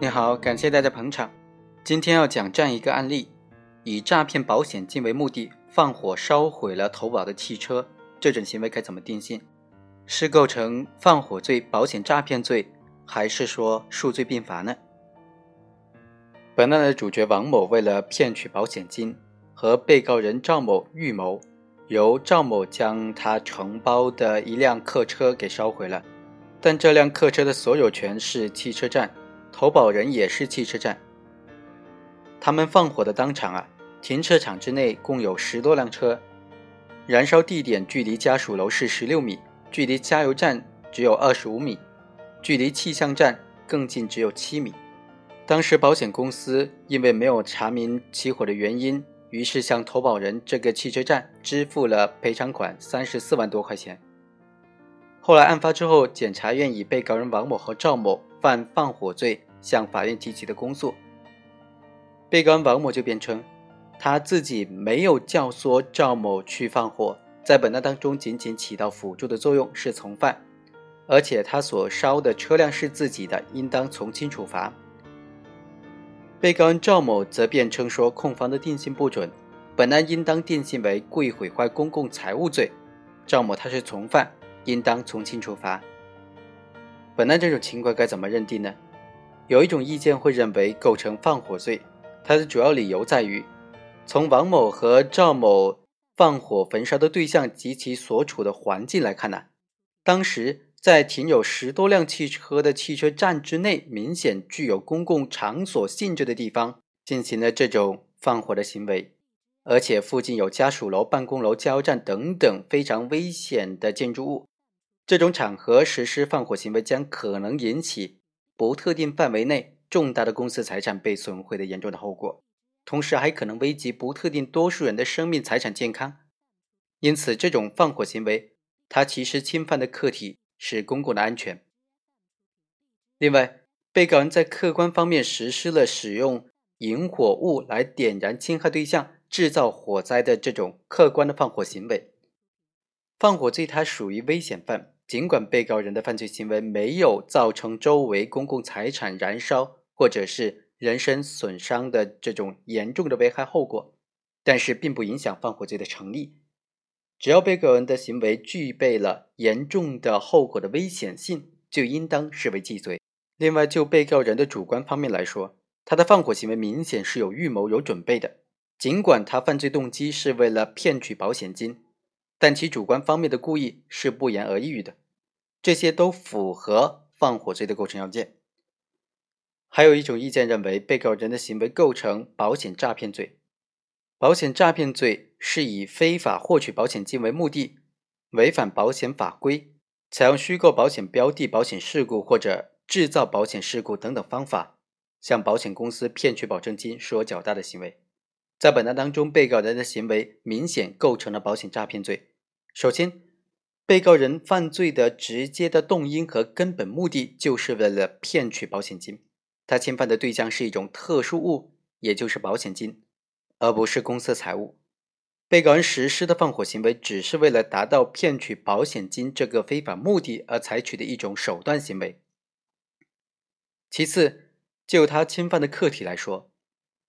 你好，感谢大家捧场。今天要讲这样一个案例：以诈骗保险金为目的，放火烧毁了投保的汽车，这种行为该怎么定性？是构成放火罪、保险诈骗罪，还是说数罪并罚呢？本案的主角王某为了骗取保险金，和被告人赵某预谋，由赵某将他承包的一辆客车给烧毁了，但这辆客车的所有权是汽车站。投保人也是汽车站。他们放火的当场啊，停车场之内共有十多辆车，燃烧地点距离家属楼是十六米，距离加油站只有二十五米，距离气象站更近只有七米。当时保险公司因为没有查明起火的原因，于是向投保人这个汽车站支付了赔偿款三十四万多块钱。后来案发之后，检察院以被告人王某和赵某犯放火罪。向法院提起的公诉，被告人王某就辩称，他自己没有教唆赵某去放火，在本案当中仅仅起到辅助的作用，是从犯，而且他所烧的车辆是自己的，应当从轻处罚。被告人赵某则辩称说，控方的定性不准，本案应当定性为故意毁坏公共财物罪，赵某他是从犯，应当从轻处罚。本案这种情况该怎么认定呢？有一种意见会认为构成放火罪，它的主要理由在于，从王某和赵某放火焚烧的对象及其所处的环境来看呢，当时在停有十多辆汽车的汽车站之内，明显具有公共场所性质的地方进行了这种放火的行为，而且附近有家属楼、办公楼、加油站等等非常危险的建筑物，这种场合实施放火行为将可能引起。不特定范围内重大的公司财产被损毁的严重的后果，同时还可能危及不特定多数人的生命、财产、健康。因此，这种放火行为，它其实侵犯的客体是公共的安全。另外，被告人在客观方面实施了使用引火物来点燃侵害对象、制造火灾的这种客观的放火行为。放火罪它属于危险犯。尽管被告人的犯罪行为没有造成周围公共财产燃烧或者是人身损伤的这种严重的危害后果，但是并不影响放火罪的成立。只要被告人的行为具备了严重的后果的危险性，就应当视为既遂。另外，就被告人的主观方面来说，他的放火行为明显是有预谋、有准备的。尽管他犯罪动机是为了骗取保险金。但其主观方面的故意是不言而喻的，这些都符合放火罪的构成要件。还有一种意见认为，被告人的行为构成保险诈骗罪。保险诈骗罪是以非法获取保险金为目的，违反保险法规，采用虚构保险标的、保险事故或者制造保险事故等等方法，向保险公司骗取保证金数额较大的行为。在本案当中，被告人的行为明显构成了保险诈骗罪。首先，被告人犯罪的直接的动因和根本目的就是为了骗取保险金，他侵犯的对象是一种特殊物，也就是保险金，而不是公司财物。被告人实施的放火行为只是为了达到骗取保险金这个非法目的而采取的一种手段行为。其次，就他侵犯的客体来说，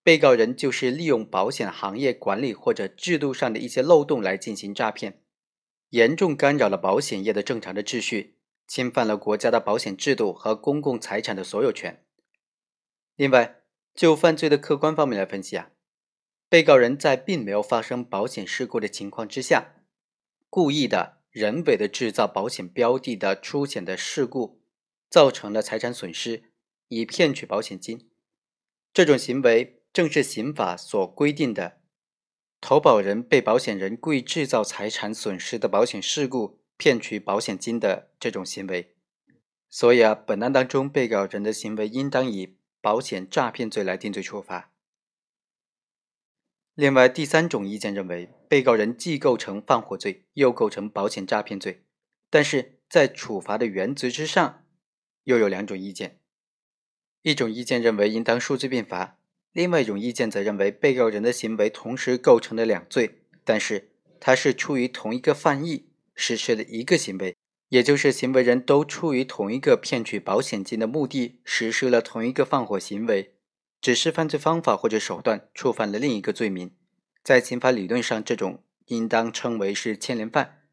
被告人就是利用保险行业管理或者制度上的一些漏洞来进行诈骗。严重干扰了保险业的正常的秩序，侵犯了国家的保险制度和公共财产的所有权。另外，就犯罪的客观方面来分析啊，被告人在并没有发生保险事故的情况之下，故意的人为的制造保险标的的出险的事故，造成了财产损失，以骗取保险金。这种行为正是刑法所规定的。投保人、被保险人故意制造财产损失的保险事故，骗取保险金的这种行为，所以啊，本案当中被告人的行为应当以保险诈骗罪来定罪处罚。另外，第三种意见认为，被告人既构成放火罪，又构成保险诈骗罪，但是在处罚的原则之上，又有两种意见。一种意见认为应当数罪并罚。另外一种意见则认为，被告人的行为同时构成了两罪，但是他是出于同一个犯意实施的一个行为，也就是行为人都出于同一个骗取保险金的目的，实施了同一个放火行为，只是犯罪方法或者手段触犯了另一个罪名。在刑法理论上，这种应当称为是牵连犯。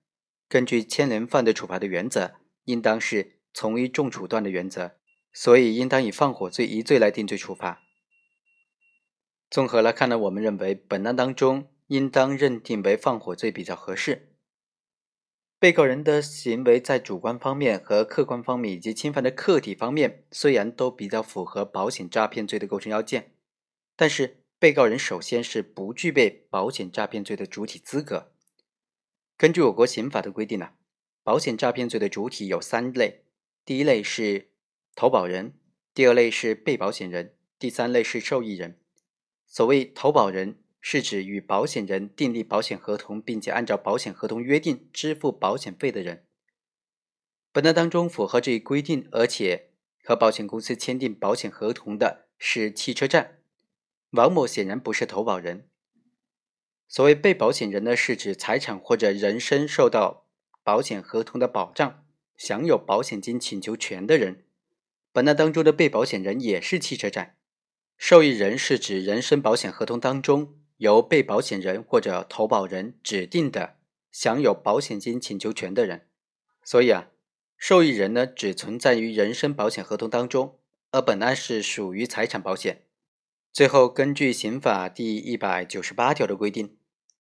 根据牵连犯的处罚的原则，应当是从一重处断的原则，所以应当以放火罪一罪来定罪处罚。综合来看呢，我们认为本案当中应当认定为放火罪比较合适。被告人的行为在主观方面和客观方面以及侵犯的客体方面，虽然都比较符合保险诈骗罪的构成要件，但是被告人首先是不具备保险诈骗罪的主体资格。根据我国刑法的规定呢，保险诈骗罪的主体有三类：第一类是投保人，第二类是被保险人，第三类是受益人。所谓投保人，是指与保险人订立保险合同，并且按照保险合同约定支付保险费的人。本案当中符合这一规定，而且和保险公司签订保险合同的是汽车站。王某显然不是投保人。所谓被保险人呢，是指财产或者人身受到保险合同的保障，享有保险金请求权的人。本案当中的被保险人也是汽车站。受益人是指人身保险合同当中由被保险人或者投保人指定的享有保险金请求权的人，所以啊，受益人呢只存在于人身保险合同当中，而本案是属于财产保险。最后，根据刑法第一百九十八条的规定，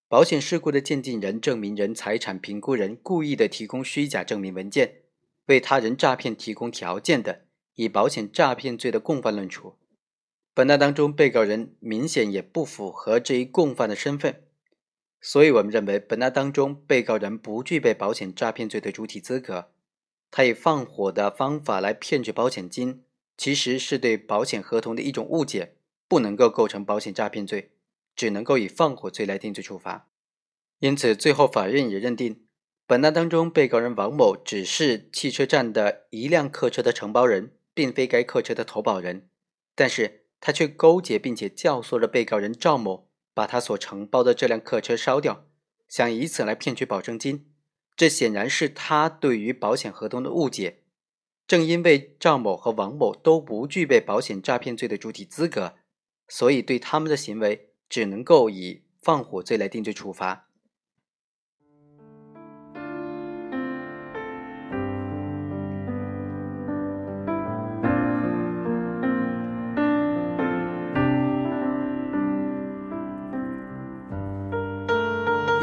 保险事故的鉴定人、证明人、财产评估人故意的提供虚假证明文件，为他人诈骗提供条件的，以保险诈骗罪的共犯论处。本案当中，被告人明显也不符合这一共犯的身份，所以我们认为本案当中被告人不具备保险诈骗罪的主体资格。他以放火的方法来骗取保险金，其实是对保险合同的一种误解，不能够构成保险诈骗罪，只能够以放火罪来定罪处罚。因此，最后法院也认定，本案当中被告人王某只是汽车站的一辆客车的承包人，并非该客车的投保人，但是。他却勾结并且教唆了被告人赵某，把他所承包的这辆客车烧掉，想以此来骗取保证金。这显然是他对于保险合同的误解。正因为赵某和王某都不具备保险诈骗罪的主体资格，所以对他们的行为只能够以放火罪来定罪处罚。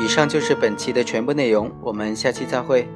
以上就是本期的全部内容，我们下期再会。